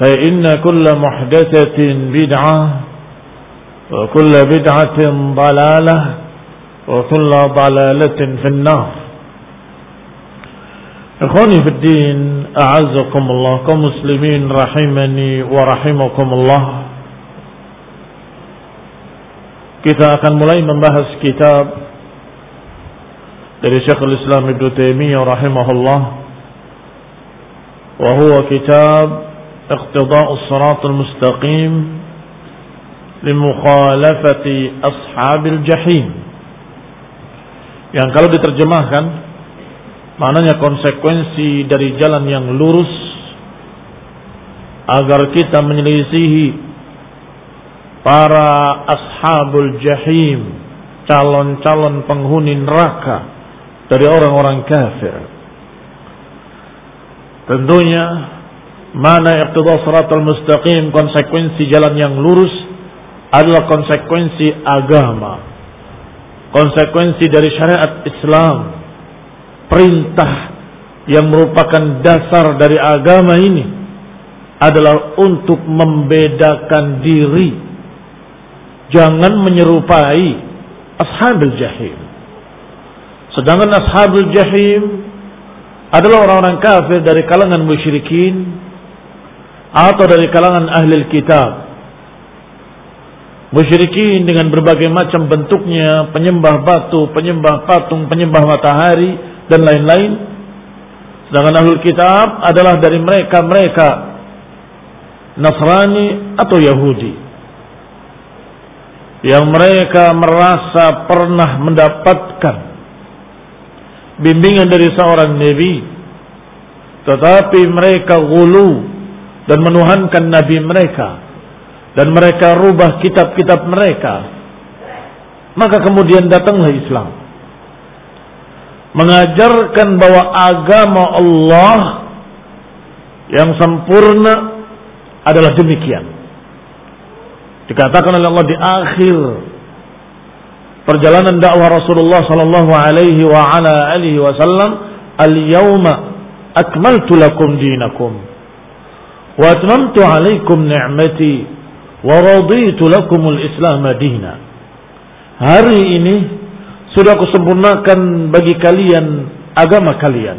فإن كل محدثة بدعة وكل بدعة ضلالة وكل ضلالة في النار. إخواني في الدين أعزكم الله كمسلمين رحمني ورحمكم الله. Kita akan mulai membahas kitab dari Syekhul Islam Ibn Taimiyah rahimahullah. Wa huwa kitab اقتضاء الصراط المستقيم لمخالفة أصحاب الجحيم yang kalau diterjemahkan maknanya konsekuensi dari jalan yang lurus agar kita menyelisihi para ashabul jahim calon-calon penghuni neraka dari orang-orang kafir tentunya mana iqtida siratal mustaqim konsekuensi jalan yang lurus adalah konsekuensi agama. Konsekuensi dari syariat Islam. Perintah yang merupakan dasar dari agama ini adalah untuk membedakan diri. Jangan menyerupai ashabul jahim. Sedangkan ashabul jahim adalah orang-orang kafir dari kalangan musyrikin atau dari kalangan ahli kitab. Musyrikin dengan berbagai macam bentuknya, penyembah batu, penyembah patung, penyembah matahari dan lain-lain. Sedangkan ahli kitab adalah dari mereka-mereka Nasrani atau Yahudi. Yang mereka merasa pernah mendapatkan bimbingan dari seorang nabi tetapi mereka gulu dan menuhankan nabi mereka. Dan mereka rubah kitab-kitab mereka. Maka kemudian datanglah Islam. Mengajarkan bahwa agama Allah yang sempurna adalah demikian. Dikatakan oleh Allah di akhir perjalanan dakwah Rasulullah sallallahu alaihi wa ala alihi wasallam al-yauma akmaltu lakum dinakum wa atmamtu alaikum ni'mati wa raditu lakum al-islam dina Hari ini sudah aku sempurnakan bagi kalian agama kalian.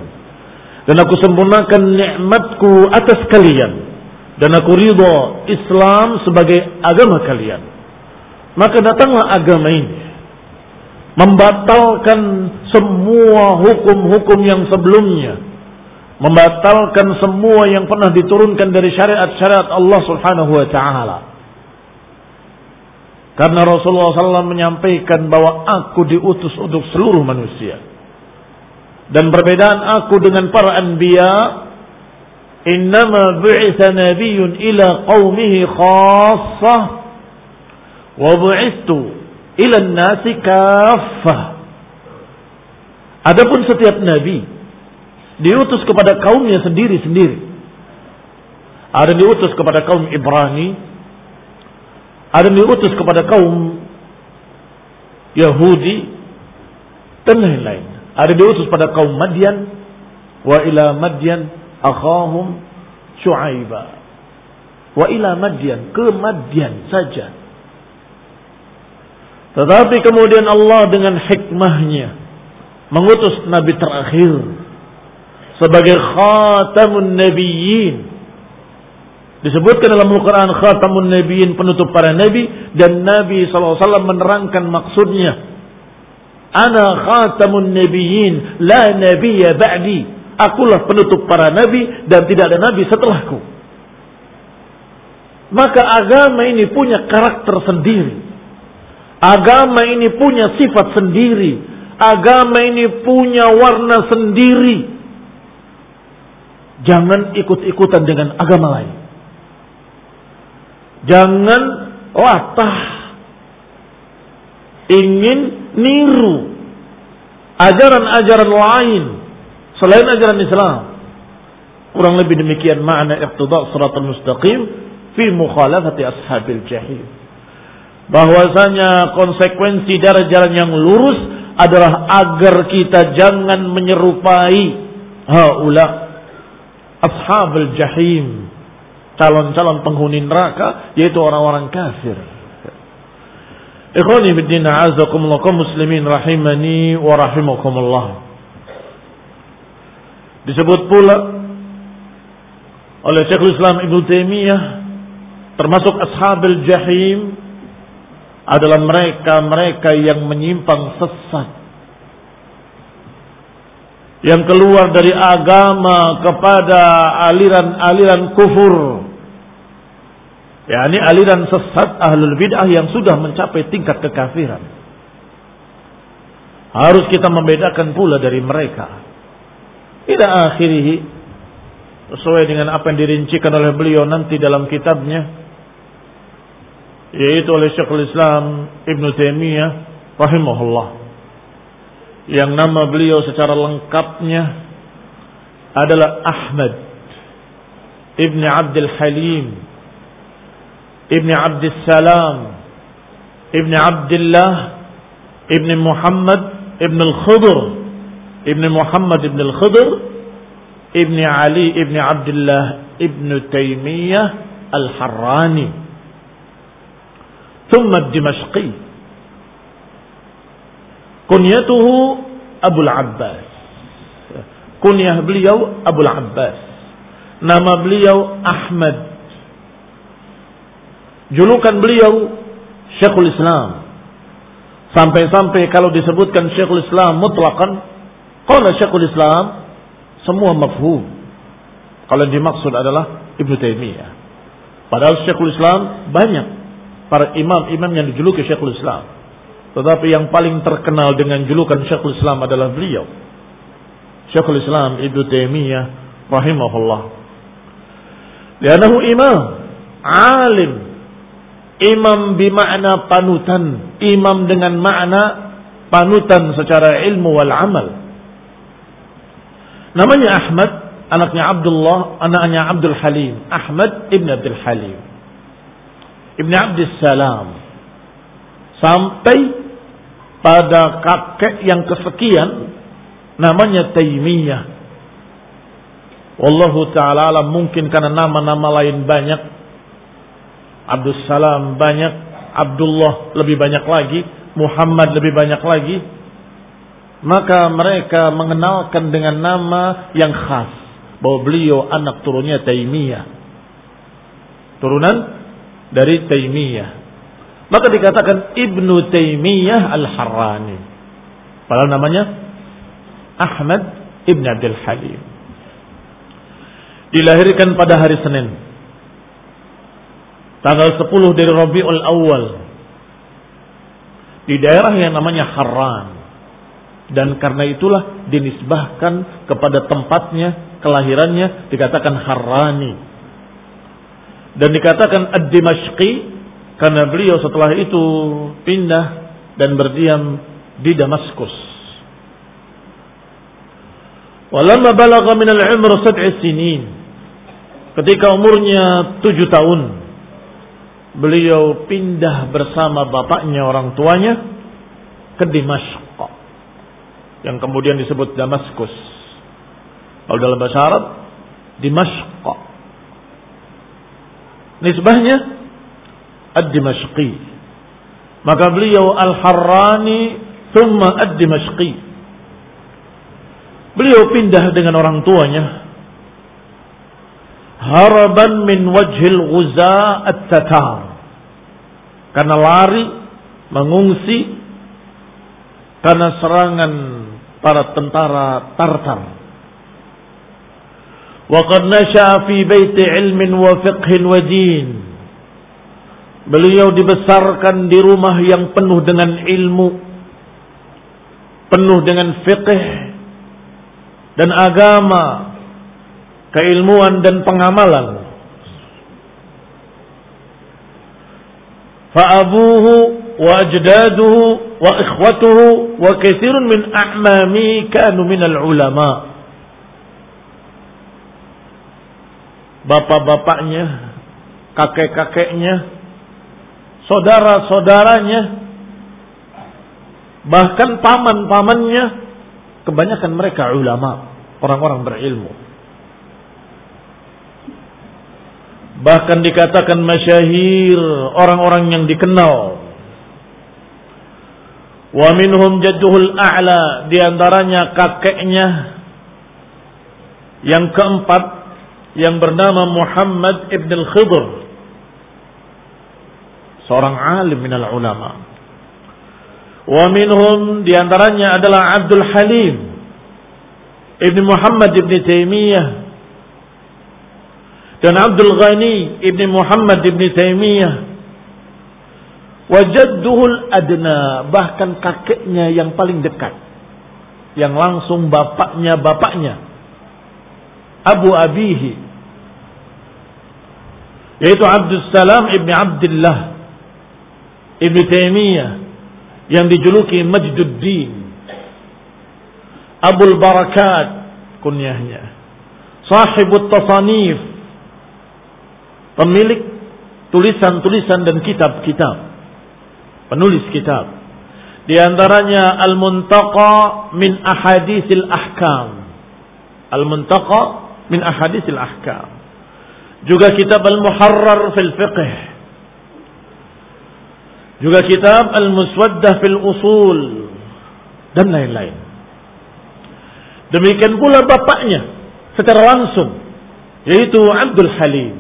Dan aku sempurnakan nikmatku atas kalian. Dan aku ridho Islam sebagai agama kalian. Maka datanglah agama ini. Membatalkan semua hukum-hukum yang sebelumnya. Membatalkan semua yang pernah diturunkan dari syariat-syariat Allah subhanahu wa ta'ala. Karena Rasulullah SAW menyampaikan bahwa aku diutus untuk seluruh manusia. Dan perbedaan aku dengan para anbiya, innama bu'itha nabiyyun ila qawmihi khassah wa bu'ithu ila nasi kaffah. Adapun setiap nabi diutus kepada kaumnya sendiri-sendiri. Ada diutus kepada kaum Ibrani, ada yang diutus kepada kaum Yahudi dan lain-lain. Ada diutus pada kaum Madian wa ila Madian akhahum Syuaiba. Wa ila Madian ke Madian saja. Tetapi kemudian Allah dengan hikmahnya mengutus nabi terakhir sebagai khatamun nabiyyin Disebutkan dalam Al-Quran khatamun nabiin penutup para nabi dan Nabi SAW menerangkan maksudnya. Ana khatamun nabiin la nabiyya ba'di. Akulah penutup para nabi dan tidak ada nabi setelahku. Maka agama ini punya karakter sendiri. Agama ini punya sifat sendiri. Agama ini punya warna sendiri. Jangan ikut-ikutan dengan agama lain. Jangan latah ingin niru ajaran-ajaran lain selain ajaran Islam. Kurang lebih demikian makna iqtida siratal mustaqim fi mukhalafati ashabil jahil. Bahwasanya konsekuensi dari jalan yang lurus adalah agar kita jangan menyerupai haula ashabul jahim calon-calon penghuni neraka yaitu orang-orang kafir. Ikhwani biddin a'azakumullah muslimin rahimani wa rahimakumullah. Disebut pula oleh Syekhul Islam Ibnu Taimiyah termasuk ashabil jahim adalah mereka-mereka yang menyimpang sesat yang keluar dari agama kepada aliran-aliran kufur Ya, ini aliran sesat ahlul bid'ah yang sudah mencapai tingkat kekafiran. Harus kita membedakan pula dari mereka. Ila akhirih sesuai dengan apa yang dirincikan oleh beliau nanti dalam kitabnya yaitu oleh Syekhul Islam Ibn Taimiyah rahimahullah yang nama beliau secara lengkapnya adalah Ahmad Ibn Abdul Halim Ibn Abdul Salam Ibn Abdullah Ibn Muhammad Ibn Al-Khidr Ibn Muhammad Ibn Al-Khidr Ibn Ali Ibn Abdullah Ibn Taymiyah Al-Harrani ثم الدمشقي Kunyatuhu Abu Abbas. Kunyah beliau Abu Abbas. Nama beliau Ahmad. Julukan beliau Syekhul Islam. Sampai-sampai kalau disebutkan Syekhul Islam mutlakan, kalau Syekhul Islam semua mafhum. Kalau yang dimaksud adalah Ibnu Taimiyah. Padahal Syekhul Islam banyak para imam-imam yang dijuluki Syekhul Islam. Tetapi yang paling terkenal dengan julukan Syekhul Islam adalah beliau. Syekhul Islam Ibnu Taimiyah rahimahullah. Lianahu imam, alim, Imam bimakna panutan. Imam dengan makna panutan secara ilmu wal amal. Namanya Ahmad, anaknya Abdullah, anaknya Abdul Halim. Ahmad ibn Abdul Halim. Ibn Abdul Salam. Sampai pada kakek yang kesekian namanya Taimiyah. Wallahu ta'ala mungkin karena nama-nama lain banyak Abdul Salam banyak, Abdullah lebih banyak lagi, Muhammad lebih banyak lagi, maka mereka mengenalkan dengan nama yang khas bahwa beliau anak turunnya Taimiyah. Turunan dari Taimiyah. Maka dikatakan Ibnu Taimiyah Al-Harrani. Padahal namanya Ahmad Ibn Abdul Halim. Dilahirkan pada hari Senin. Tanggal 10 dari Rabiul Awal. Di daerah yang namanya Harran. Dan karena itulah dinisbahkan kepada tempatnya kelahirannya dikatakan Harrani. Dan dikatakan Ad-Dimashqi karena beliau setelah itu pindah dan berdiam di Damaskus. Walamma balagha min al-umr sab'i sinin. Ketika umurnya tujuh tahun, beliau pindah bersama bapaknya orang tuanya ke Dimashq yang kemudian disebut Damaskus. Kalau dalam bahasa Arab, Dimashq. Nisbahnya ad-Dimashqi. Maka beliau Al-Harrani thumma ad-Dimashqi. Beliau pindah dengan orang tuanya haraban min wajhil ghuza at-tatar. Karena lari mengungsi karena serangan para tentara Tartar. Wa qad fi baiti ilmin wa fiqhin wa din. Beliau dibesarkan di rumah yang penuh dengan ilmu, penuh dengan fiqh dan agama, keilmuan dan pengamalan. Wa ikhwatuhu wa kathirun min a'mami kanu min al-ulama. bapak-bapaknya, kakek-kakeknya, saudara-saudaranya, bahkan paman-pamannya, kebanyakan mereka ulama, orang-orang berilmu. Bahkan dikatakan masyahir, orang-orang yang dikenal. Wa minhum jadduhul a'la, di antaranya kakeknya yang keempat yang bernama Muhammad ibn al-Khidr seorang alim minal ulama. Wa minhum di antaranya adalah Abdul Halim ibn Muhammad ibn Taimiyah dan Abdul Ghani ibn Muhammad ibn Taimiyah. Wajadduhul adna bahkan kakeknya yang paling dekat yang langsung bapaknya bapaknya Abu Abihi yaitu Abdul Salam ibn Abdullah ibn Taimiyah yang dijuluki Majduddin. Abul Barakat kunyahnya. Sahibut tasanif. Pemilik tulisan-tulisan dan kitab-kitab. Penulis kitab. Di antaranya Al-Muntaqa min Ahaditsil Ahkam. Al-Muntaqa min ahaditsil ahkam. Juga kitab Al-Muharrar fil Fiqh. Juga kitab Al-Muswaddah fil Usul dan lain-lain. Demikian pula bapaknya secara langsung yaitu Abdul Halim.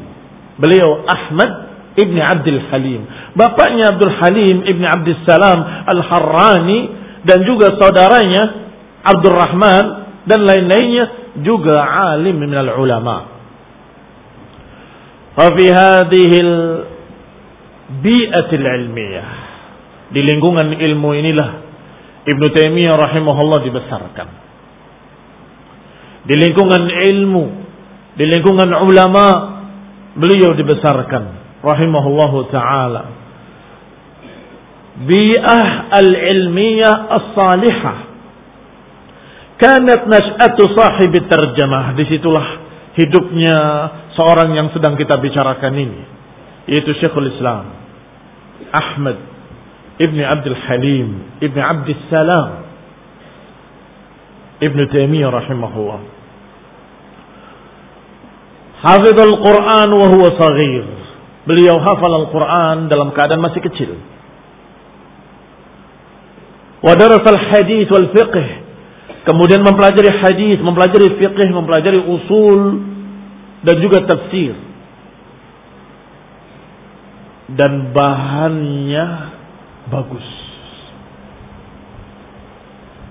Beliau Ahmad Ibn Abdul Halim. Bapaknya Abdul Halim Ibn Abdul Salam Al-Harrani dan juga saudaranya Abdul Rahman dan lain-lainnya juga alim min al ulama. Fafi hadhil bi'atil ilmiyah. Di lingkungan ilmu inilah Ibnu Taimiyah rahimahullah dibesarkan. Di lingkungan ilmu, di lingkungan ulama beliau dibesarkan rahimahullahu taala. Bi'ah al-ilmiyah as-salihah Kanat nas'atu sahibi terjemah. Di situlah hidupnya seorang yang sedang kita bicarakan ini. Yaitu Syekhul Islam. Ahmad Ibn Abdul Halim Ibn Abdul Salam Ibn Taimiyah rahimahullah. Hafidh Al-Quran wa huwa saghir. Beliau hafal Al-Quran dalam keadaan masih kecil. Wa darasal hadis wal fiqh. Kemudian mempelajari hadis, mempelajari fiqh, mempelajari usul dan juga tafsir. Dan bahannya bagus.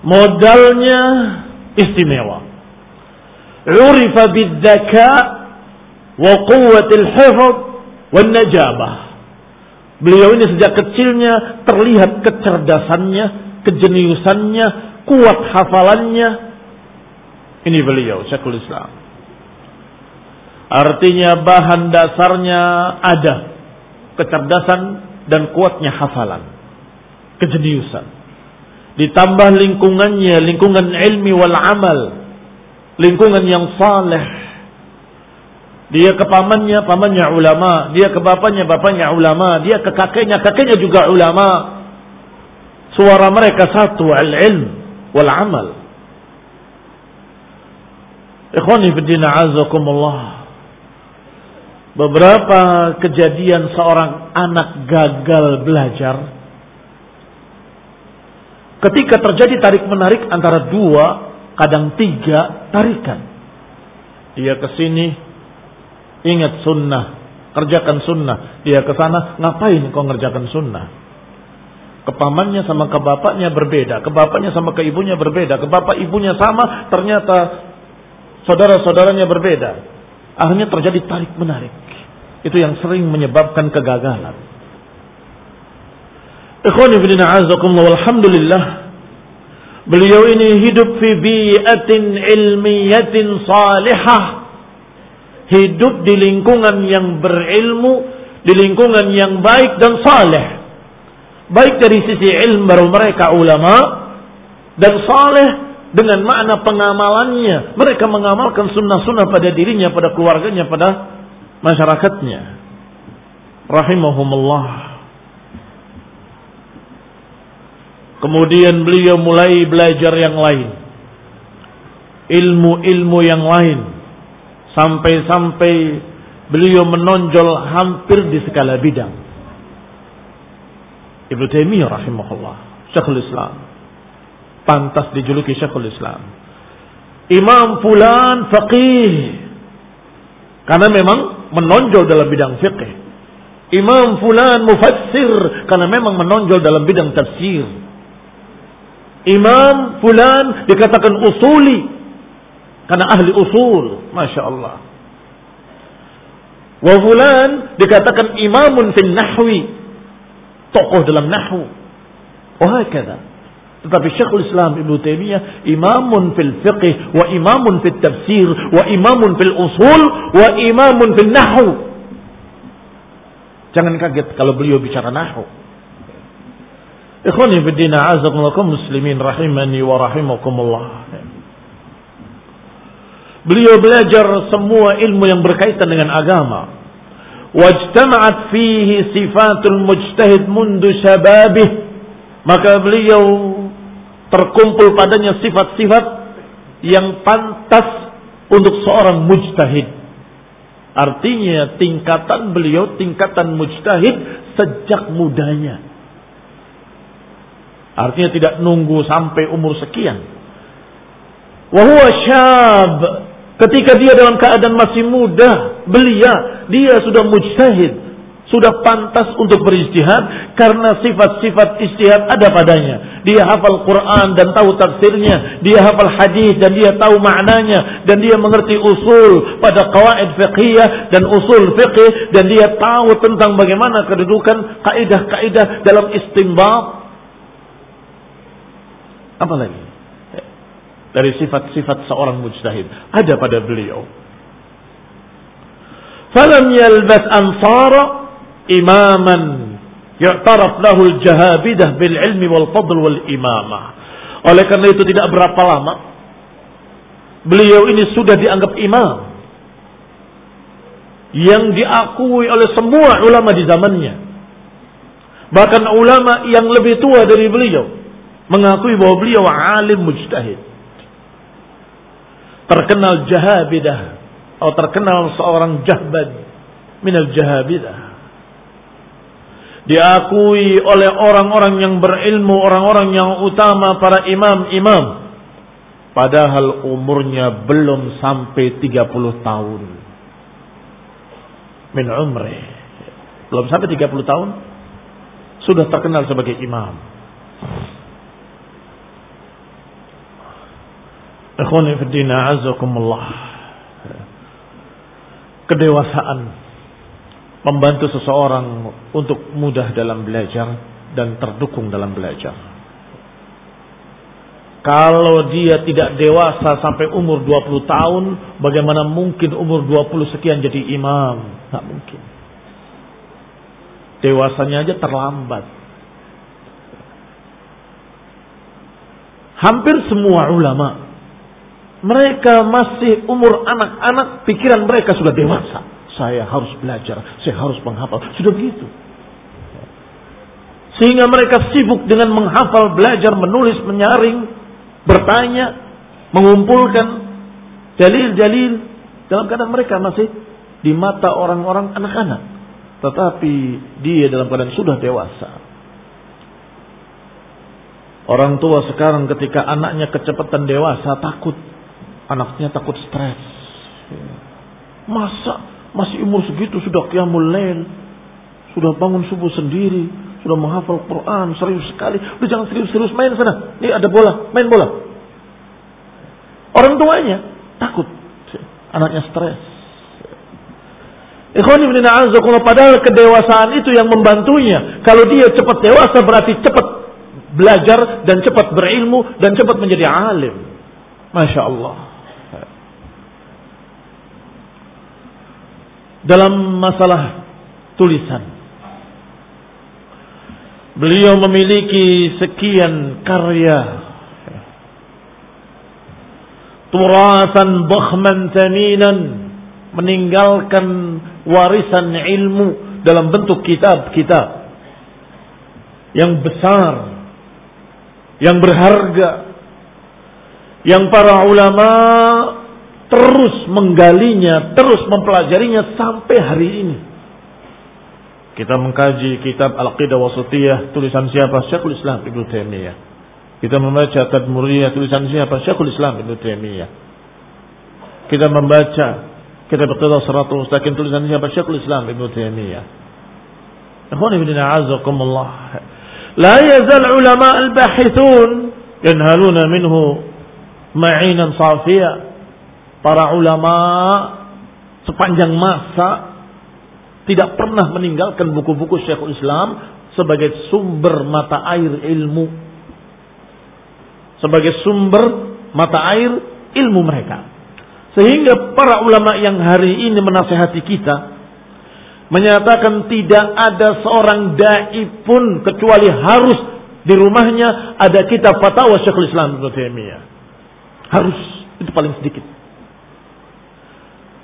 Modalnya istimewa. Urifa bidzaka wa quwwatil hifz wan najabah. Beliau ini sejak kecilnya terlihat kecerdasannya, kejeniusannya, kuat hafalannya. Ini beliau, Syekhul Islam. Artinya bahan dasarnya ada. Kecerdasan dan kuatnya hafalan. Kejeniusan. Ditambah lingkungannya, lingkungan ilmi wal amal. Lingkungan yang saleh. Dia ke pamannya, pamannya ulama. Dia ke bapaknya, bapaknya ulama. Dia ke kakeknya, kakeknya juga ulama. Suara mereka satu, al-ilm wal amal. Ikhwani fiddina azakumullah. Beberapa kejadian seorang anak gagal belajar. Ketika terjadi tarik-menarik antara dua, kadang tiga tarikan. Dia ke sini, ingat sunnah, kerjakan sunnah. Dia ke sana, ngapain kau ngerjakan sunnah? Kepamannya sama ke bapaknya berbeda, ke bapaknya sama ke ibunya berbeda, ke bapak ibunya sama, ternyata saudara-saudaranya berbeda. Akhirnya terjadi tarik menarik. Itu yang sering menyebabkan kegagalan. Ikhwani fillah azakumullah walhamdulillah. Beliau ini hidup fi bi'atin ilmiyatin salihah. Hidup di lingkungan yang berilmu, di lingkungan yang baik dan saleh. Baik dari sisi ilmu baru mereka ulama dan saleh dengan makna pengamalannya. Mereka mengamalkan sunnah-sunnah pada dirinya, pada keluarganya, pada masyarakatnya. Rahimahumullah. Kemudian beliau mulai belajar yang lain. Ilmu-ilmu yang lain. Sampai-sampai beliau menonjol hampir di segala bidang. Ibnu Taimiyah rahimahullah, Syekhul Islam pantas dijuluki Syekhul Islam. Imam fulan faqih. Karena memang menonjol dalam bidang fiqh. Imam fulan mufassir karena memang menonjol dalam bidang tafsir. Imam fulan dikatakan usuli karena ahli usul, masya Allah. Wa fulan dikatakan imamun fil nahwi, tokoh dalam nahwu. Wahakala. Tetapi Syekhul Islam Ibnu Taimiyah imamun fil fiqh wa imamun fil tafsir wa imamun fil usul wa imamun fil nahwu. Jangan kaget kalau beliau bicara nahwu. Ikhwani fi din a'azakumullah muslimin rahimani wa rahimakumullah. Beliau belajar semua ilmu yang berkaitan dengan agama. Wajtama'at fihi sifatul mujtahid mundu syababih. Maka beliau terkumpul padanya sifat-sifat yang pantas untuk seorang mujtahid. Artinya tingkatan beliau tingkatan mujtahid sejak mudanya. Artinya tidak nunggu sampai umur sekian. Wahuwa syab. Ketika dia dalam keadaan masih muda, belia, dia sudah mujtahid sudah pantas untuk beristihad karena sifat-sifat istihad ada padanya. Dia hafal Quran dan tahu tafsirnya, dia hafal hadis dan dia tahu maknanya dan dia mengerti usul pada kawaid fiqhiyah dan usul fiqh dan dia tahu tentang bagaimana kedudukan kaidah-kaidah dalam istimbat. Apa lagi? Dari sifat-sifat seorang mujtahid ada pada beliau. Falam yalbas ansara imaman yu'taraf lahul jahabidah bil ilmi wal fadl wal imamah. Oleh karena itu tidak berapa lama beliau ini sudah dianggap imam yang diakui oleh semua ulama di zamannya. Bahkan ulama yang lebih tua dari beliau mengakui bahwa beliau alim mujtahid. Terkenal jahabidah atau terkenal seorang jahbad minal jahabidah diakui oleh orang-orang yang berilmu, orang-orang yang utama, para imam-imam. Padahal umurnya belum sampai 30 tahun. Min umri. Belum sampai 30 tahun. Sudah terkenal sebagai imam. Ikhwani fiddina azakumullah. Kedewasaan membantu seseorang untuk mudah dalam belajar dan terdukung dalam belajar. Kalau dia tidak dewasa sampai umur 20 tahun, bagaimana mungkin umur 20 sekian jadi imam? Tidak mungkin. Dewasanya aja terlambat. Hampir semua ulama, mereka masih umur anak-anak, pikiran mereka sudah dewasa saya harus belajar, saya harus menghafal. Sudah begitu. Sehingga mereka sibuk dengan menghafal, belajar, menulis, menyaring, bertanya, mengumpulkan dalil-dalil dalam keadaan mereka masih di mata orang-orang anak-anak. Tetapi dia dalam keadaan sudah dewasa. Orang tua sekarang ketika anaknya kecepatan dewasa takut. Anaknya takut stres. Masa masih umur segitu sudah qiyamul lail. Sudah bangun subuh sendiri. Sudah menghafal Quran. Serius sekali. Udah jangan serius-serius main sana. Ini ada bola. Main bola. Orang tuanya takut. Anaknya stres. Ikhwan ibn padahal kedewasaan itu yang membantunya. Kalau dia cepat dewasa berarti cepat belajar dan cepat berilmu dan cepat menjadi alim. Masya Allah. Dalam masalah tulisan. Beliau memiliki sekian karya. Turasan bakhman taminan. Meninggalkan warisan ilmu dalam bentuk kitab-kitab. Yang besar. Yang berharga. Yang para ulama terus menggalinya, terus mempelajarinya sampai hari ini. Kita mengkaji kitab Al-Qidah Wasatiyah tulisan siapa? Syekhul Islam Ibnu Taimiyah. Kita membaca Tadmuriyah tulisan siapa? Syekhul Islam Ibnu Taimiyah. Kita membaca kitab Shiratul Mustaqim tulisan siapa? Syekhul Islam Ibnu Taimiyah. Ikhwan ibn a'azakumullah. La yazal ulama al-bahithun yanhaluna minhu ma'inan safiyah para ulama sepanjang masa tidak pernah meninggalkan buku-buku Syekhul Islam sebagai sumber mata air ilmu. Sebagai sumber mata air ilmu mereka. Sehingga para ulama yang hari ini menasehati kita menyatakan tidak ada seorang dai pun kecuali harus di rumahnya ada kitab fatwa Syekhul Islam Ibnu Taimiyah. Harus itu paling sedikit.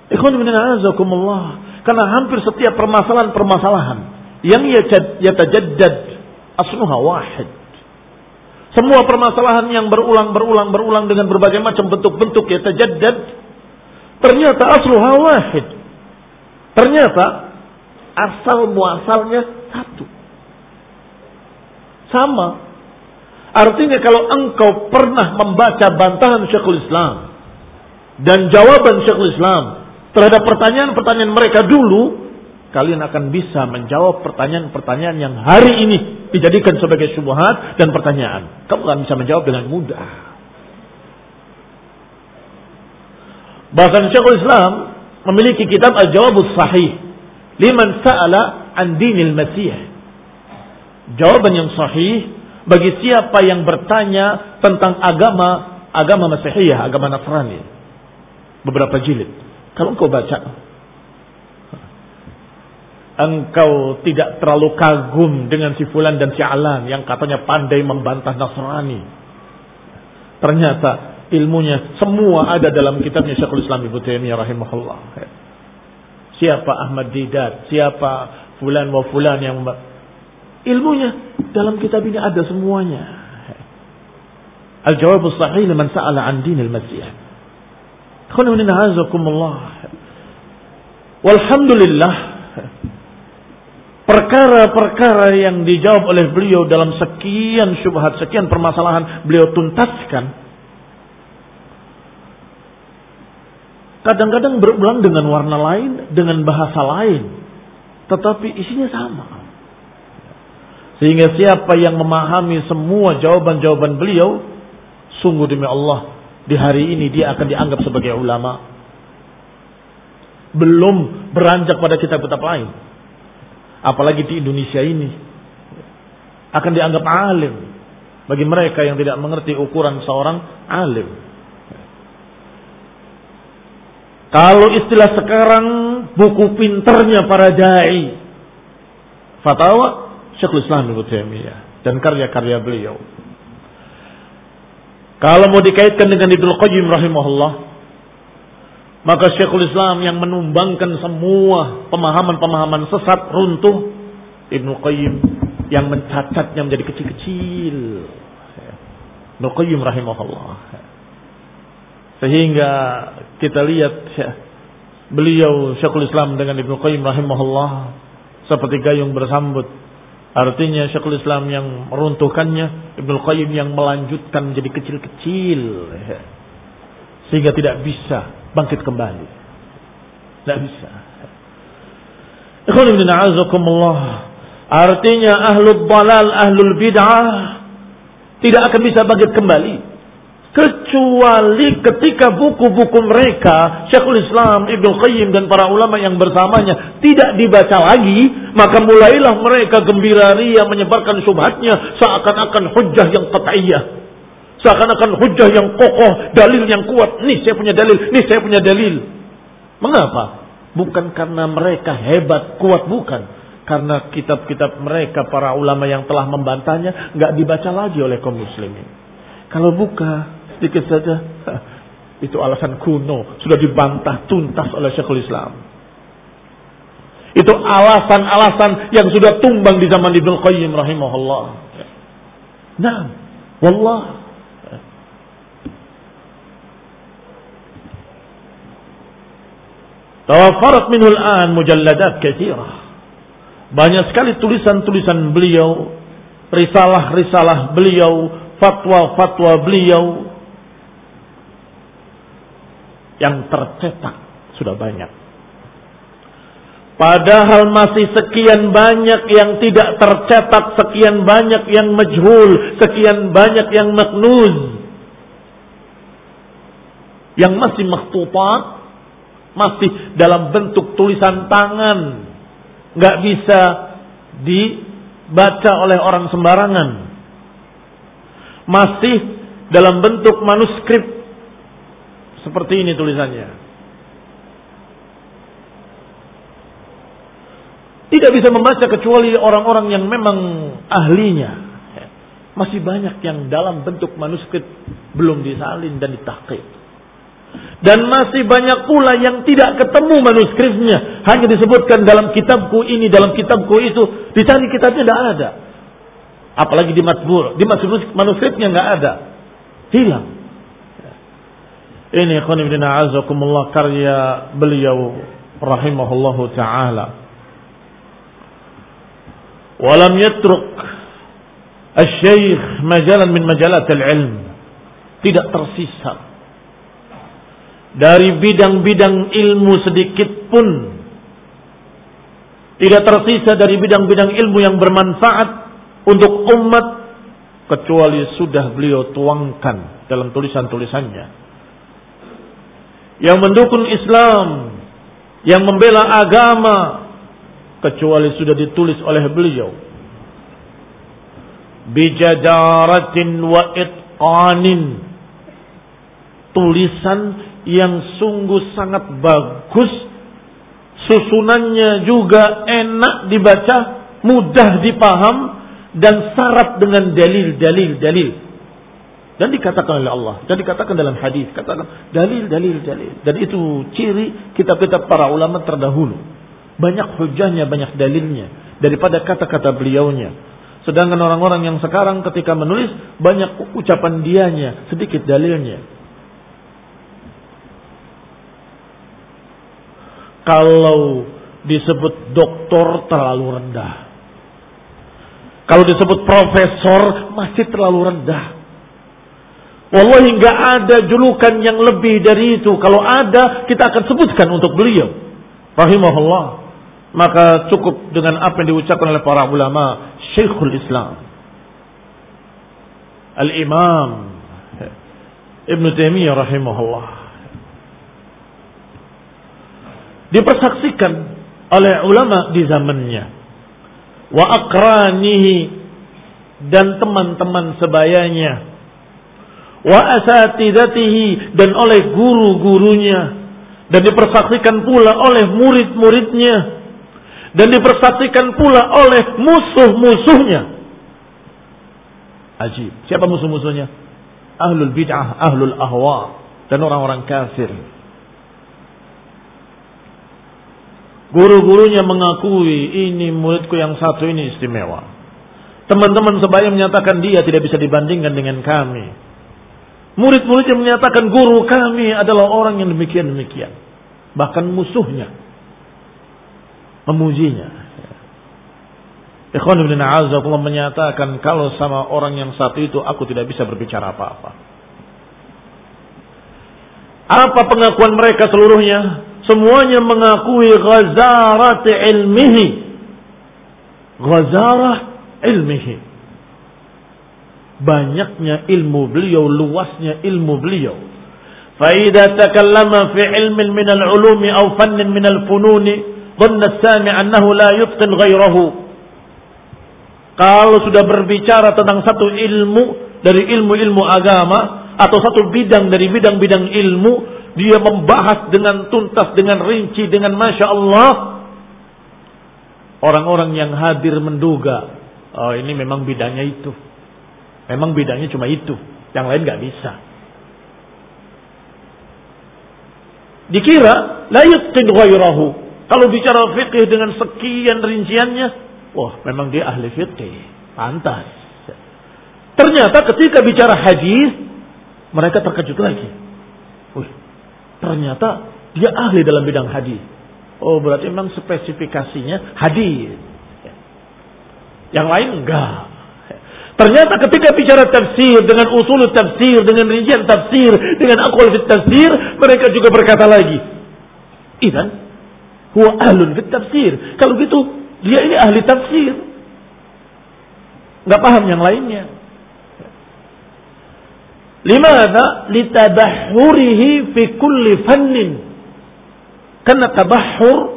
Ikhwan Karena hampir setiap permasalahan-permasalahan yang yatajaddad asluha wahid. Semua permasalahan yang berulang berulang berulang dengan berbagai macam bentuk-bentuk yatajaddad ternyata asluha wahid. Ternyata asal muasalnya satu. Sama. Artinya kalau engkau pernah membaca bantahan Syekhul Islam dan jawaban Syekhul Islam terhadap pertanyaan-pertanyaan mereka dulu, kalian akan bisa menjawab pertanyaan-pertanyaan yang hari ini dijadikan sebagai syubhat dan pertanyaan. Kamu akan bisa menjawab dengan mudah. Bahkan Syekhul Islam memiliki kitab Al-Jawabus Sahih liman sa'ala an dinil Masih. Jawaban yang sahih bagi siapa yang bertanya tentang agama agama Masihiyah, agama Nasrani. Beberapa jilid. Kalau engkau baca, engkau tidak terlalu kagum dengan si Fulan dan si Alan yang katanya pandai membantah Nasrani. Ternyata ilmunya semua ada dalam kitabnya Syekhul Islam Ibnu Taimiyah rahimahullah. Siapa Ahmad Didat, siapa Fulan wa Fulan yang ilmunya dalam kitab ini ada semuanya. Al-jawab sahih liman sa'ala an dinil masih. Walhamdulillah perkara-perkara yang dijawab oleh beliau dalam sekian syubhat, sekian permasalahan beliau tuntaskan. Kadang-kadang berulang dengan warna lain, dengan bahasa lain. Tetapi isinya sama. Sehingga siapa yang memahami semua jawaban-jawaban beliau, sungguh demi Allah, di hari ini dia akan dianggap sebagai ulama. Belum beranjak pada kitab-kitab lain apalagi di Indonesia ini akan dianggap alim bagi mereka yang tidak mengerti ukuran seorang alim. Kalau istilah sekarang buku pinternya para dai, fatwa Syekhul Islam Ibnu Taimiyah dan karya-karya beliau. Kalau mau dikaitkan dengan Ibnu Qayyim rahimahullah, maka Syekhul Islam yang menumbangkan semua pemahaman-pemahaman sesat runtuh Ibnu Qayyim yang mencacatnya menjadi kecil-kecil. Ibnu Qayyim rahimahullah. Sehingga kita lihat beliau Syekhul Islam dengan Ibnu Qayyim rahimahullah seperti gayung bersambut. Artinya Syekhul Islam yang meruntuhkannya, Ibnu Qayyim yang melanjutkan menjadi kecil-kecil. Sehingga tidak bisa bangkit kembali. Tidak bisa. Ikhwan. Artinya ahlul balal, ahlul bid'ah tidak akan bisa bangkit kembali. Kecuali ketika buku-buku mereka, Syekhul Islam, Ibnu Qayyim dan para ulama yang bersamanya tidak dibaca lagi, maka mulailah mereka gembira ria menyebarkan subhatnya seakan-akan hujah yang qat'iyah. Seakan-akan hujah yang kokoh, dalil yang kuat. Nih saya punya dalil, nih saya punya dalil. Mengapa? Bukan karena mereka hebat, kuat, bukan. Karena kitab-kitab mereka, para ulama yang telah membantahnya, nggak dibaca lagi oleh kaum muslimin. Kalau buka, sedikit saja, itu alasan kuno, sudah dibantah tuntas oleh Syekhul Islam. Itu alasan-alasan yang sudah tumbang di zaman Ibnu Qayyim rahimahullah. Nah, wallah Tawafarat minul an mujalladat kathirah. Banyak sekali tulisan-tulisan beliau, risalah-risalah beliau, fatwa-fatwa beliau yang tercetak sudah banyak. Padahal masih sekian banyak yang tidak tercetak, sekian banyak yang majhul, sekian banyak yang maknuz. Yang masih makhtutat, masih dalam bentuk tulisan tangan, nggak bisa dibaca oleh orang sembarangan, masih dalam bentuk manuskrip seperti ini tulisannya. Tidak bisa membaca kecuali orang-orang yang memang ahlinya. Masih banyak yang dalam bentuk manuskrip belum disalin dan ditahqiq. Dan masih banyak pula yang tidak ketemu manuskripnya. Hanya disebutkan dalam kitabku ini, dalam kitabku itu. Dicari kitabnya tidak ada. Apalagi di matbur. Di manuskripnya nggak ada. Hilang. Ini khonibdina azakumullah karya beliau rahimahullahu ta'ala. Walam yatruk al-syaykh majalan min majalat al-ilm. Tidak tersisa dari bidang-bidang ilmu sedikit pun tidak tersisa dari bidang-bidang ilmu yang bermanfaat untuk umat kecuali sudah beliau tuangkan dalam tulisan-tulisannya yang mendukung Islam yang membela agama kecuali sudah ditulis oleh beliau bijadaratin wa itqanin tulisan yang sungguh sangat bagus. Susunannya juga enak dibaca, mudah dipaham dan syarat dengan dalil-dalil dalil. Dan dikatakan oleh Allah, dan dikatakan dalam hadis, katakan dalil, dalil, dalil. Dan itu ciri kitab-kitab para ulama terdahulu. Banyak hujahnya, banyak dalilnya daripada kata-kata beliaunya. Sedangkan orang-orang yang sekarang ketika menulis banyak ucapan dianya, sedikit dalilnya. Kalau disebut doktor terlalu rendah. Kalau disebut profesor masih terlalu rendah. Wallahi nggak ada julukan yang lebih dari itu. Kalau ada kita akan sebutkan untuk beliau. Rahimahullah. Maka cukup dengan apa yang diucapkan oleh para ulama. Syekhul Islam. Al-Imam Ibn Taimiyah rahimahullah. Dipersaksikan oleh ulama di zamannya. Wa akranihi dan teman-teman sebayanya. Wa asatidatihi dan oleh guru-gurunya. Dan dipersaksikan pula oleh murid-muridnya. Dan dipersaksikan pula oleh musuh-musuhnya. Ajib. Siapa musuh-musuhnya? Ahlul bid'ah, ahlul ahwa. Dan orang-orang kafir. Guru-gurunya mengakui ini muridku yang satu ini istimewa. Teman-teman sebaya menyatakan dia tidak bisa dibandingkan dengan kami. Murid-muridnya menyatakan guru kami adalah orang yang demikian-demikian. Bahkan musuhnya. Memujinya. Ikhwan ibn A'azakullah menyatakan kalau sama orang yang satu itu aku tidak bisa berbicara apa-apa. Apa pengakuan mereka seluruhnya? semuanya mengakui ghazarat ilmihi. Ghazarah ilmihi Banyaknya ilmu beliau, luasnya ilmu beliau. فإذا تكلم في علم من العلوم أو فن من الفنون ظن السامع أنه لا يتقن غيره kalau sudah berbicara tentang satu ilmu dari ilmu-ilmu agama atau satu bidang dari bidang-bidang ilmu dia membahas dengan tuntas, dengan rinci, dengan masya Allah. Orang-orang yang hadir menduga, oh ini memang bidangnya itu. Memang bidangnya cuma itu, yang lain nggak bisa. Dikira la yutqin ghairahu. Kalau bicara fikih dengan sekian rinciannya, wah memang dia ahli fikih, pantas. Ternyata ketika bicara hadis, mereka terkejut lagi. Wih, Ternyata dia ahli dalam bidang hadis. Oh berarti memang spesifikasinya hadis. Yang lain enggak. Ternyata ketika bicara tafsir dengan usul tafsir, dengan rincian tafsir, dengan akwal fit tafsir, mereka juga berkata lagi, "Idan huwa ahlun fit tafsir." Kalau gitu, dia ini ahli tafsir. Enggak paham yang lainnya. Limada litabahurihi fi kulli fannin. Karena tabahur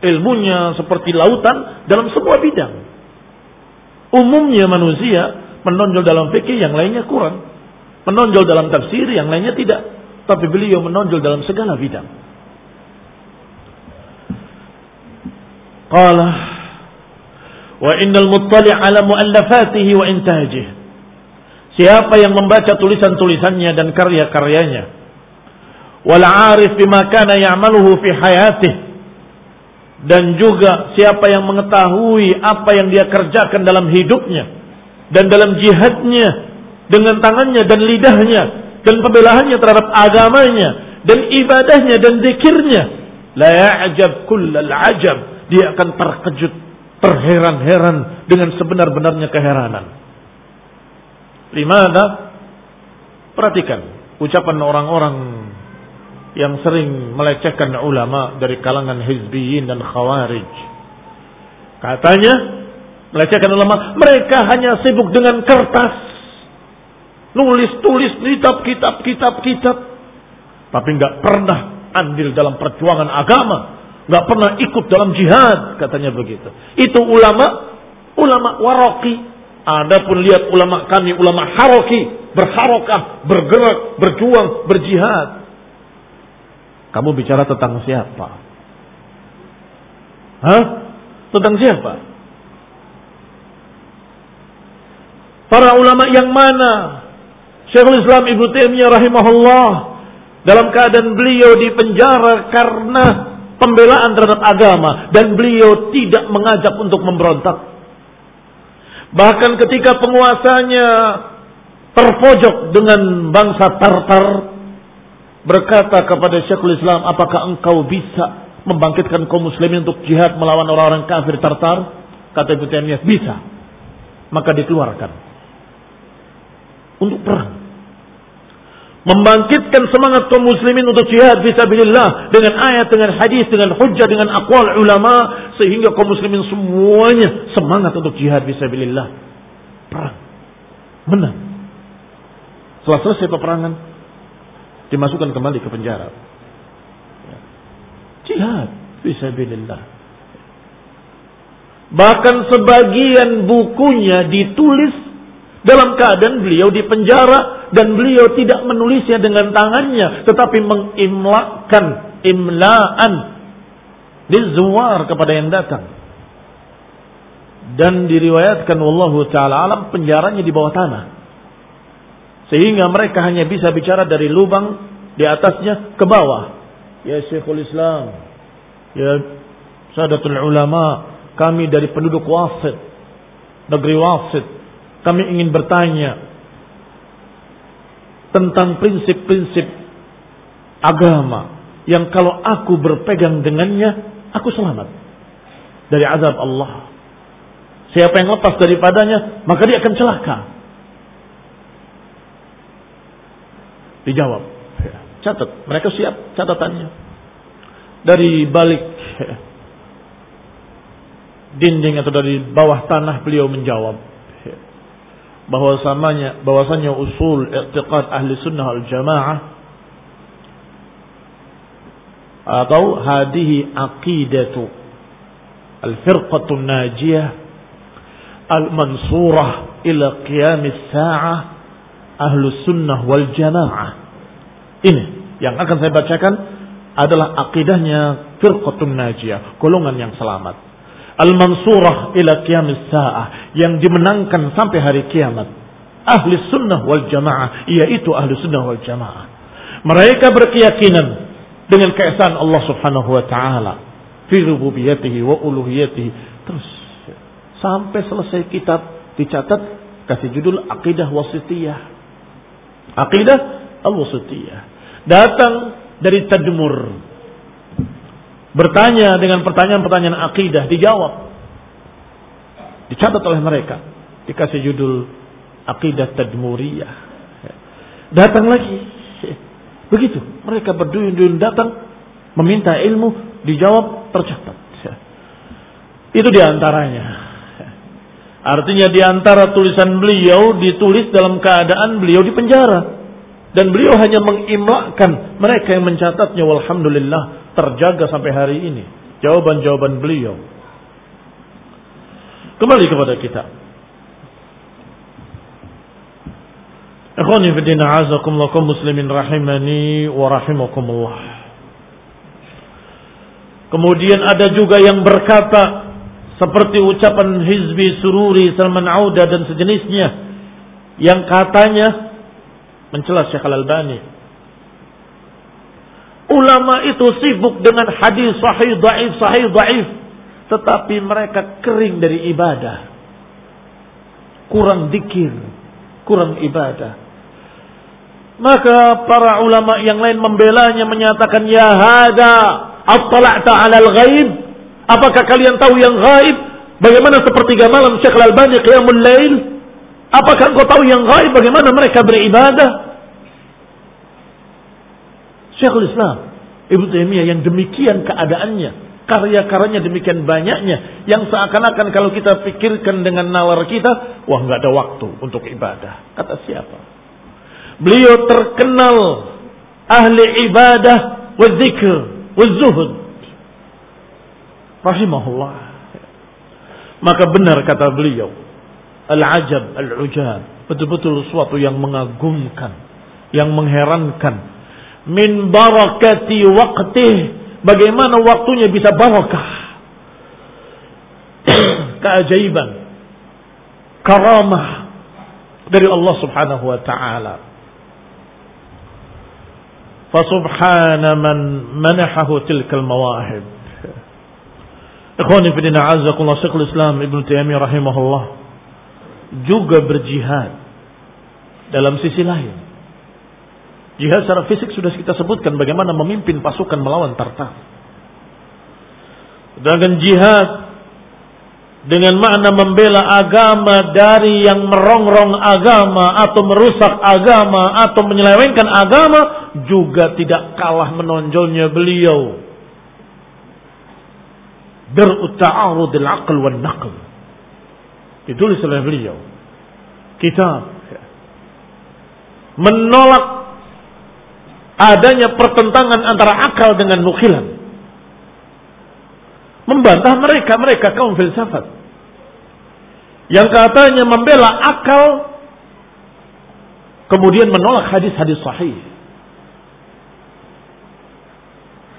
ilmunya seperti lautan dalam semua bidang. Umumnya manusia menonjol dalam fikih yang lainnya kurang. Menonjol dalam tafsir yang lainnya tidak. Tapi beliau menonjol dalam segala bidang. Qala wa innal muttali' ala muallafatihi wa intajihi Siapa yang membaca tulisan-tulisannya dan karya-karyanya. Wal arif bima kana ya'maluhu fi hayatih. Dan juga siapa yang mengetahui apa yang dia kerjakan dalam hidupnya dan dalam jihadnya dengan tangannya dan lidahnya dan pembelahannya terhadap agamanya dan ibadahnya dan zikirnya la ya'jab kullal ajab dia akan terkejut terheran-heran dengan sebenar-benarnya keheranan Limada? Perhatikan ucapan orang-orang yang sering melecehkan ulama dari kalangan hizbiyin dan khawarij. Katanya, melecehkan ulama, mereka hanya sibuk dengan kertas. Nulis-tulis kitab, kitab, kitab, kitab. Tapi nggak pernah andil dalam perjuangan agama. nggak pernah ikut dalam jihad, katanya begitu. Itu ulama, ulama waroki, Adapun lihat ulama kami, ulama haroki, berharokah, bergerak, berjuang, berjihad. Kamu bicara tentang siapa? Hah? Tentang siapa? Para ulama yang mana? Syekhul Islam Ibnu Taimiyah rahimahullah dalam keadaan beliau di penjara karena pembelaan terhadap agama dan beliau tidak mengajak untuk memberontak. Bahkan ketika penguasanya terpojok dengan bangsa Tartar berkata kepada Syekhul Islam, apakah engkau bisa membangkitkan kaum muslimin untuk jihad melawan orang-orang kafir Tartar? Kata Ibnu Taimiyah, bisa. Maka dikeluarkan untuk perang. Membangkitkan semangat kaum muslimin untuk jihad fisabilillah dengan ayat, dengan hadis, dengan hujjah, dengan akwal ulama sehingga kaum muslimin semuanya semangat untuk jihad fisabilillah. Perang. Menang. Setelah selesai peperangan, dimasukkan kembali ke penjara. Jihad fisabilillah. Bahkan sebagian bukunya ditulis dalam keadaan beliau di penjara dan beliau tidak menulisnya dengan tangannya tetapi mengimlakan imlaan dizuar kepada yang datang. Dan diriwayatkan wallahu taala alam penjaranya di bawah tanah. Sehingga mereka hanya bisa bicara dari lubang di atasnya ke bawah ya Syekhul Islam, ya Sadatul Ulama, kami dari penduduk Wasit, negeri Wasit, kami ingin bertanya tentang prinsip-prinsip agama yang kalau aku berpegang dengannya, aku selamat dari azab Allah. Siapa yang lepas daripadanya, maka dia akan celaka. Dijawab, Catat, mereka siap catatannya. Dari balik dinding atau dari bawah tanah beliau menjawab bahwasannya bahwasanya usul i'tiqad ahli sunnah al jamaah atau hadihi aqidatu al firqatu najiyah al mansurah ila qiyam as-sa'ah ahlu sunnah wal jamaah ini yang akan saya bacakan adalah akidahnya firqatun najiyah, golongan yang selamat. Al-mansurah ila qiyamis sa'ah yang dimenangkan sampai hari kiamat. Ahli sunnah wal jamaah, yaitu ahli sunnah wal jamaah. Mereka berkeyakinan dengan keesaan Allah Subhanahu wa taala fi rububiyatihi wa uluhiyatihi. Terus sampai selesai kitab dicatat kasih judul akidah wasitiyah. Akidah al-wasitiyah. Datang dari tadmur. Bertanya dengan pertanyaan-pertanyaan akidah dijawab. Dicatat oleh mereka. Dikasih judul akidah tadmuriyah. Datang lagi. Begitu. Mereka berduyun-duyun datang. Meminta ilmu. Dijawab tercatat. Itu di antaranya. Artinya di antara tulisan beliau ditulis dalam keadaan beliau di penjara. Dan beliau hanya mengimlakkan mereka yang mencatatnya. Walhamdulillah terjaga sampai hari ini. Jawaban-jawaban beliau. Kembali kepada kita. Ikhwani fi azakumullah muslimin rahimani wa rahimakumullah. Kemudian ada juga yang berkata seperti ucapan Hizbi Sururi Salman Auda dan sejenisnya yang katanya mencela Syekh Al-Albani. Ulama itu sibuk dengan hadis sahih dhaif sahih dhaif tetapi mereka kering dari ibadah. Kurang dikir, kurang ibadah. Maka para ulama yang lain membelanya menyatakan ya hada attala'ta 'alal ghaib? Apakah kalian tahu yang gaib? Bagaimana sepertiga malam Syekh Al-Albani qiyamul lail? Apakah engkau tahu yang gaib bagaimana mereka beribadah? Syekhul Islam Ibnu Taimiyah yang demikian keadaannya, karya-karyanya demikian banyaknya yang seakan-akan kalau kita pikirkan dengan nalar kita, wah nggak ada waktu untuk ibadah. Kata siapa? Beliau terkenal ahli ibadah wa zikr wa zuhud. Rahimahullah. Maka benar kata beliau, al-ajab, al-ujab. Betul-betul sesuatu yang mengagumkan, yang mengherankan. Min barakati waqtih. Bagaimana waktunya bisa barakah. Keajaiban. Karamah. Dari Allah subhanahu wa ta'ala. Fasubhana man manahahu tilkal mawahib. Ikhwani fidina azakullah Syekhul Islam Ibn Taimiyah rahimahullah juga berjihad dalam sisi lain. Jihad secara fisik sudah kita sebutkan bagaimana memimpin pasukan melawan Tartar. Sedangkan jihad dengan makna membela agama dari yang merongrong agama atau merusak agama atau menyelewengkan agama juga tidak kalah menonjolnya beliau. Dar'u ta'arudil aql wal naql. Ditulis oleh beliau. Kitab menolak adanya pertentangan antara akal dengan nukilan membantah mereka, mereka kaum filsafat. Yang katanya membela akal, kemudian menolak hadis-hadis sahih.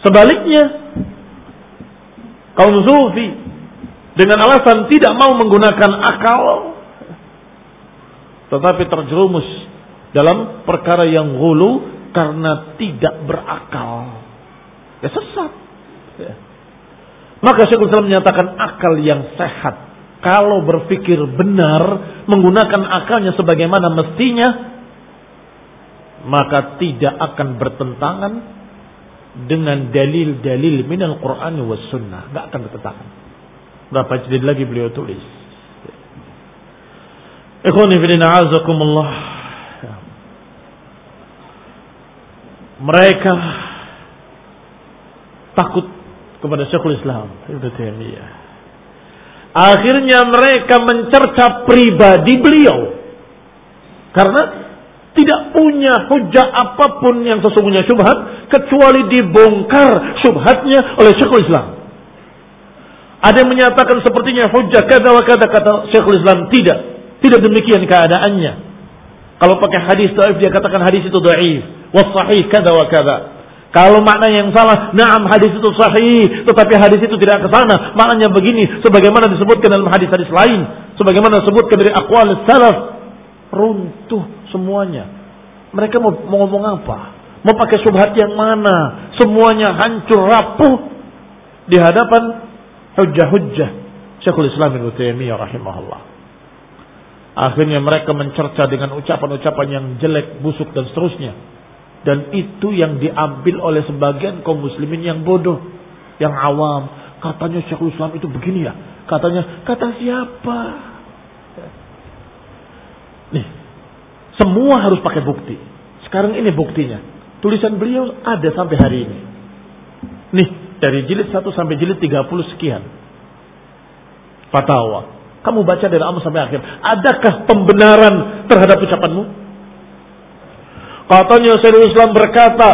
Sebaliknya, kaum sufi dengan alasan tidak mau menggunakan akal, tetapi terjerumus dalam perkara yang hulu karena tidak berakal. Ya sesat. Ya. Maka Syekhul Islam menyatakan akal yang sehat. Kalau berpikir benar, menggunakan akalnya sebagaimana mestinya, maka tidak akan bertentangan dengan dalil-dalil minal Quran wa sunnah. Tidak akan bertentangan. Berapa jilid lagi beliau tulis. Ikhwani fidina azakumullah. Mereka takut kepada Syekhul Islam. Akhirnya mereka mencerca pribadi beliau karena tidak punya hujah apa pun yang sesungguhnya syubhat kecuali dibongkar syubhatnya oleh Syekhul Islam. Ada yang menyatakan sepertinya hujah kata wa kata kata Syekhul Islam tidak. Tidak demikian keadaannya. Kalau pakai hadis dhaif dia katakan hadis itu dhaif, was kata wa kata. Kalau makna yang salah, naam hadis itu sahih, tetapi hadis itu tidak ke sana. Maknanya begini, sebagaimana disebutkan dalam hadis-hadis lain, sebagaimana disebutkan dari aqwal salaf, runtuh semuanya. Mereka mau, mau ngomong apa? Mau pakai subhat yang mana? Semuanya hancur rapuh di hadapan hujah-hujah Syekhul Islam Ibnu Taimiyah rahimahullah. Akhirnya mereka mencerca dengan ucapan-ucapan yang jelek, busuk dan seterusnya dan itu yang diambil oleh sebagian kaum muslimin yang bodoh, yang awam. Katanya Syekhul Islam itu begini ya. Katanya, kata siapa? Semua harus pakai bukti. Sekarang ini buktinya. Tulisan beliau ada sampai hari ini. Nih, dari jilid 1 sampai jilid 30 sekian. Fatwa. Kamu baca dari awal sampai akhir. Adakah pembenaran terhadap ucapanmu? Katanya Syekhul Islam berkata,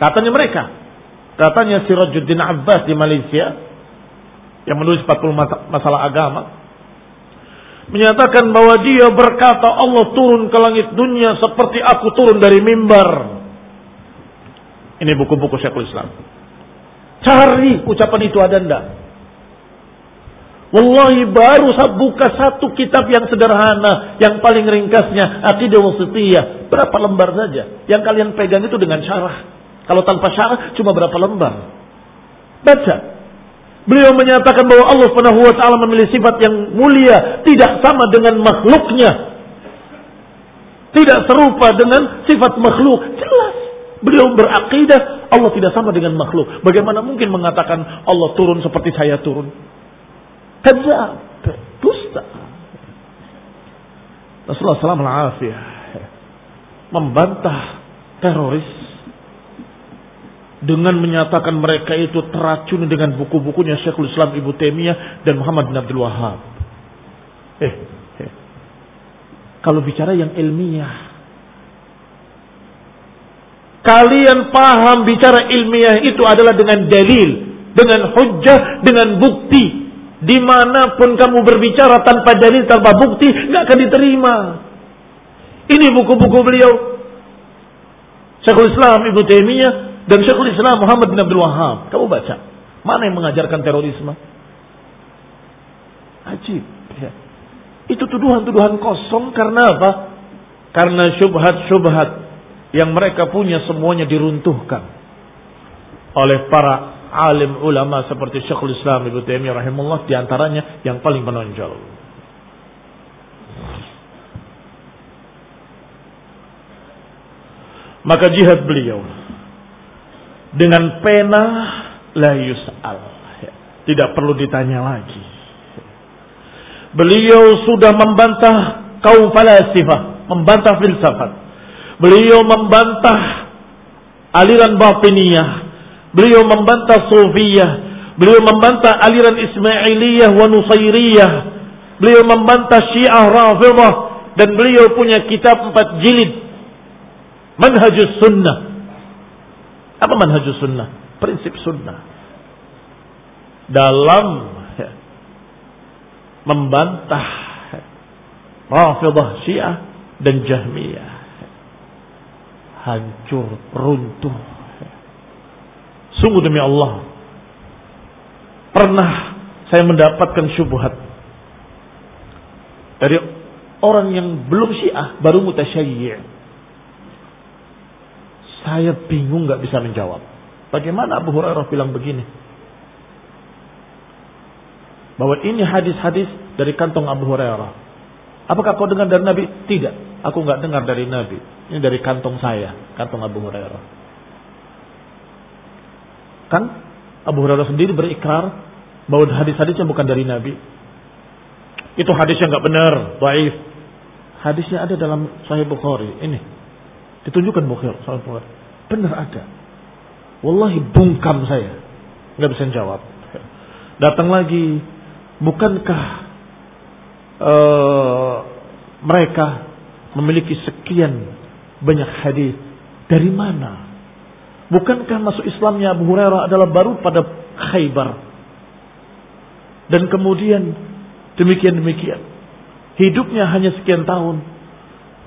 katanya mereka, katanya Sirajuddin Abbas di Malaysia yang menulis 40 masalah agama menyatakan bahwa dia berkata Allah turun ke langit dunia seperti aku turun dari mimbar. Ini buku-buku Syekhul Islam. Cari ucapan itu ada ndak? Wallahi baru buka satu kitab yang sederhana, yang paling ringkasnya, Aqidah Wasitiyah. Berapa lembar saja. Yang kalian pegang itu dengan syarah. Kalau tanpa syarah cuma berapa lembar. Baca. Beliau menyatakan bahwa Allah Subhanahu wa taala memilih sifat yang mulia, tidak sama dengan makhluknya. Tidak serupa dengan sifat makhluk. Jelas. Beliau berakidah Allah tidak sama dengan makhluk. Bagaimana mungkin mengatakan Allah turun seperti saya turun? Kadzab. Dusta. Rasulullah SAW membantah teroris dengan menyatakan mereka itu teracun dengan buku-bukunya Syekhul Islam Ibu Taimiyah dan Muhammad bin Abdul Wahab. Eh, eh, kalau bicara yang ilmiah, kalian paham bicara ilmiah itu adalah dengan dalil, dengan hujah, dengan bukti. Di mana pun kamu berbicara tanpa dalil, tanpa bukti, nggak akan diterima. Ini buku-buku beliau. Syekhul Islam Ibnu Taimiyah dan Syekhul Islam Muhammad bin Abdul Wahab. Kamu baca. Mana yang mengajarkan terorisme? Ajib. Ya. Itu tuduhan-tuduhan kosong karena apa? Karena syubhat-syubhat yang mereka punya semuanya diruntuhkan oleh para alim ulama seperti Syekhul Islam Ibnu Taimiyah rahimahullah di antaranya yang paling menonjol. Maka jihad beliau dengan pena la yus'al. Tidak perlu ditanya lagi. Beliau sudah membantah kaum falasifah, membantah filsafat. Beliau membantah aliran batiniyah. Beliau membantah sufiyah. Beliau membantah aliran Ismailiyah wa Nusairiyah. Beliau membantah Syiah Rafidah dan beliau punya kitab empat jilid Manhajus Sunnah. Apa manhajus sunnah? Prinsip sunnah. Dalam ya, membantah Rafidah Syiah dan Jahmiyah. Hancur, runtuh. Sungguh demi Allah. Pernah saya mendapatkan syubhat dari orang yang belum syiah, baru mutasyayyi' Saya bingung nggak bisa menjawab. Bagaimana Abu Hurairah bilang begini? Bahwa ini hadis-hadis dari kantong Abu Hurairah. Apakah kau dengar dari Nabi? Tidak. Aku nggak dengar dari Nabi. Ini dari kantong saya, kantong Abu Hurairah. Kan Abu Hurairah sendiri berikrar bahwa hadis-hadisnya bukan dari Nabi. Itu hadisnya nggak benar, baik. Hadisnya ada dalam Sahih Bukhari. Ini Ditunjukkan Bukhari, soal. Benar ada. Wallahi bungkam saya. Nggak bisa jawab. Datang lagi, bukankah uh, mereka memiliki sekian banyak hadis dari mana? Bukankah masuk Islamnya Abu Hurairah adalah baru pada Khaybar? Dan kemudian demikian demikian. Hidupnya hanya sekian tahun.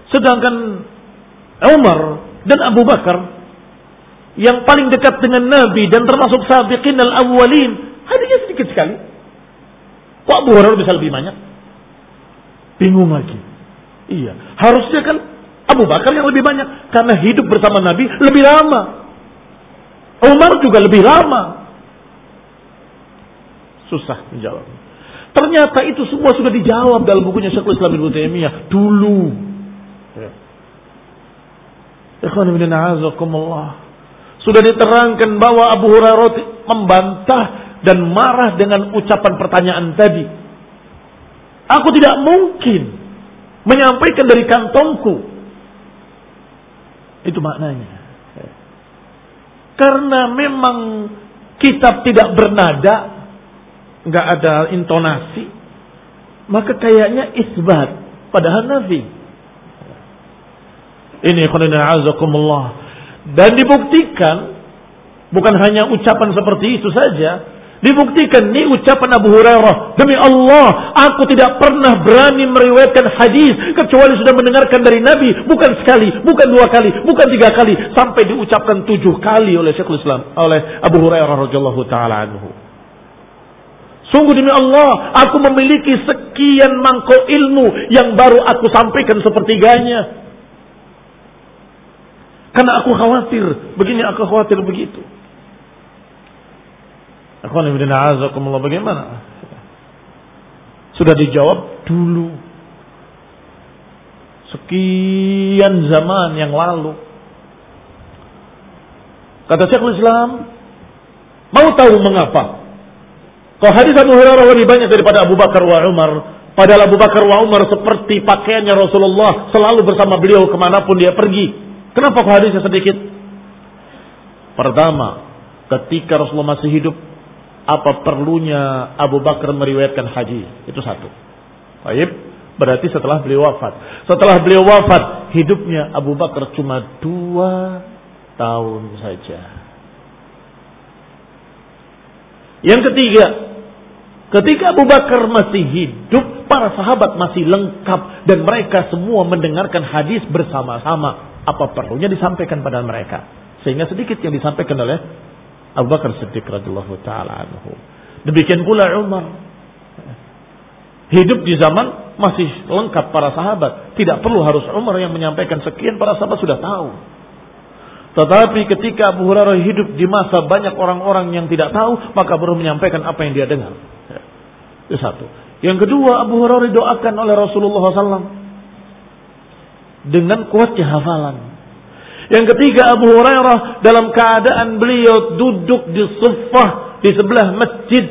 Sedangkan Umar dan Abu Bakar yang paling dekat dengan Nabi dan termasuk sabiqin al-awwalin, hadisnya sedikit sekali. Kok Abu Hurairah bisa lebih banyak? Bingung lagi. Iya, harusnya kan Abu Bakar yang lebih banyak karena hidup bersama Nabi lebih lama. Umar juga lebih lama. Susah menjawab. Ternyata itu semua sudah dijawab dalam bukunya Syekhul Islam Ibnu Taimiyah dulu. Ikhwan bin Sudah diterangkan bahwa Abu Hurairah membantah dan marah dengan ucapan pertanyaan tadi. Aku tidak mungkin menyampaikan dari kantongku. Itu maknanya. Karena memang kitab tidak bernada, nggak ada intonasi, maka kayaknya isbat. Padahal Nabi ini azakumullah. Dan dibuktikan bukan hanya ucapan seperti itu saja, Dibuktikan ini ucapan Abu Hurairah. Demi Allah, aku tidak pernah berani meriwayatkan hadis kecuali sudah mendengarkan dari Nabi. Bukan sekali, bukan dua kali, bukan tiga kali. Sampai diucapkan tujuh kali oleh Syekhul Islam. Oleh Abu Hurairah radhiyallahu ta'ala anhu. Sungguh demi Allah, aku memiliki sekian mangkok ilmu yang baru aku sampaikan sepertiganya. Karena aku khawatir, begini aku khawatir begitu. Aku azakumullah bagaimana? Sudah dijawab dulu. Sekian zaman yang lalu. Kata Syekhul Islam, mau tahu mengapa? Kau hadis Abu Hurairah lebih banyak daripada Abu Bakar wa Umar. Padahal Abu Bakar wa Umar seperti pakaiannya Rasulullah selalu bersama beliau ke mana pun dia pergi. Kenapa kok hadisnya sedikit? Pertama, ketika Rasulullah masih hidup, apa perlunya Abu Bakar meriwayatkan haji? Itu satu. Baik, berarti setelah beliau wafat. Setelah beliau wafat, hidupnya Abu Bakar cuma dua tahun saja. Yang ketiga, ketika Abu Bakar masih hidup, para sahabat masih lengkap dan mereka semua mendengarkan hadis bersama-sama apa perlunya disampaikan pada mereka. Sehingga sedikit yang disampaikan oleh Abu Bakar Siddiq radhiyallahu taala anhu. Demikian pula Umar. Hidup di zaman masih lengkap para sahabat. Tidak perlu harus Umar yang menyampaikan sekian para sahabat sudah tahu. Tetapi ketika Abu Hurairah hidup di masa banyak orang-orang yang tidak tahu, maka baru menyampaikan apa yang dia dengar. Itu satu. Yang kedua, Abu Hurairah doakan oleh Rasulullah SAW dengan kuatnya hafalan. Yang ketiga Abu Hurairah dalam keadaan beliau duduk di suffah di sebelah masjid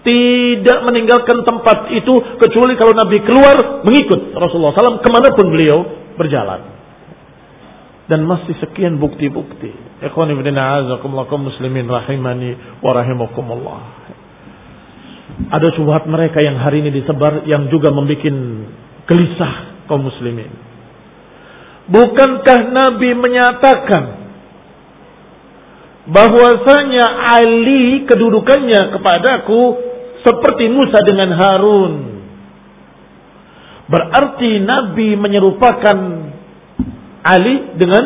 Tidak meninggalkan tempat itu kecuali kalau Nabi keluar mengikut Rasulullah SAW ke mana pun beliau berjalan. Dan masih sekian bukti-bukti. Ikhwan ibn a'azakumullah muslimin rahimani wa rahimakumullah. Ada syubhat mereka yang hari ini disebar yang juga membuat gelisah kaum muslimin. Bukankah Nabi menyatakan bahwasanya Ali kedudukannya kepadaku seperti Musa dengan Harun. Berarti Nabi menyerupakan Ali dengan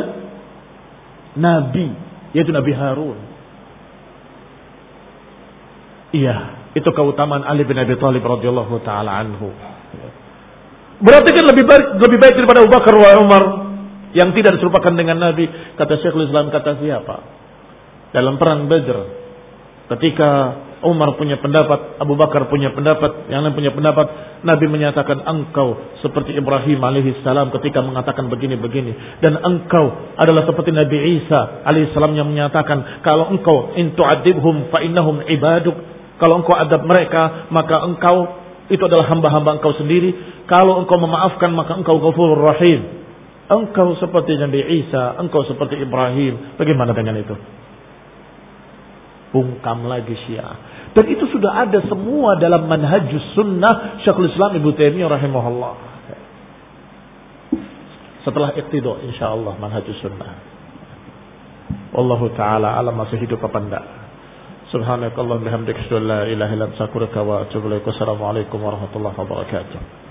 Nabi, yaitu Nabi Harun. Iya, itu keutamaan Ali bin Abi Thalib radhiyallahu taala anhu. Berarti kan lebih baik lebih baik daripada Abu Bakar wa Umar yang tidak diserupakan dengan Nabi. Kata Syekhul Islam kata siapa? Dalam perang Badr. Ketika Umar punya pendapat, Abu Bakar punya pendapat, yang lain punya pendapat, Nabi menyatakan engkau seperti Ibrahim alaihissalam ketika mengatakan begini-begini. Dan engkau adalah seperti Nabi Isa alaihissalam yang menyatakan kalau engkau intu'adibhum fa innahum ibaduk. Kalau engkau adab mereka, maka engkau itu adalah hamba-hamba engkau sendiri. Kalau engkau memaafkan, maka engkau ghafurur rahim. Engkau seperti Nabi Isa, engkau seperti Ibrahim. Bagaimana dengan itu? Bungkam lagi Syiah. Dan itu sudah ada semua dalam manhajus sunnah Syekhul Islam Ibu Taimiyah rahimahullah. Setelah iktido insyaallah manhajus sunnah. Wallahu taala alam masih hidup apa enggak. Subhanakallah bihamdika la ilaha illa anta astaghfiruka wa atubu ilaik. Wassalamualaikum warahmatullahi wabarakatuh.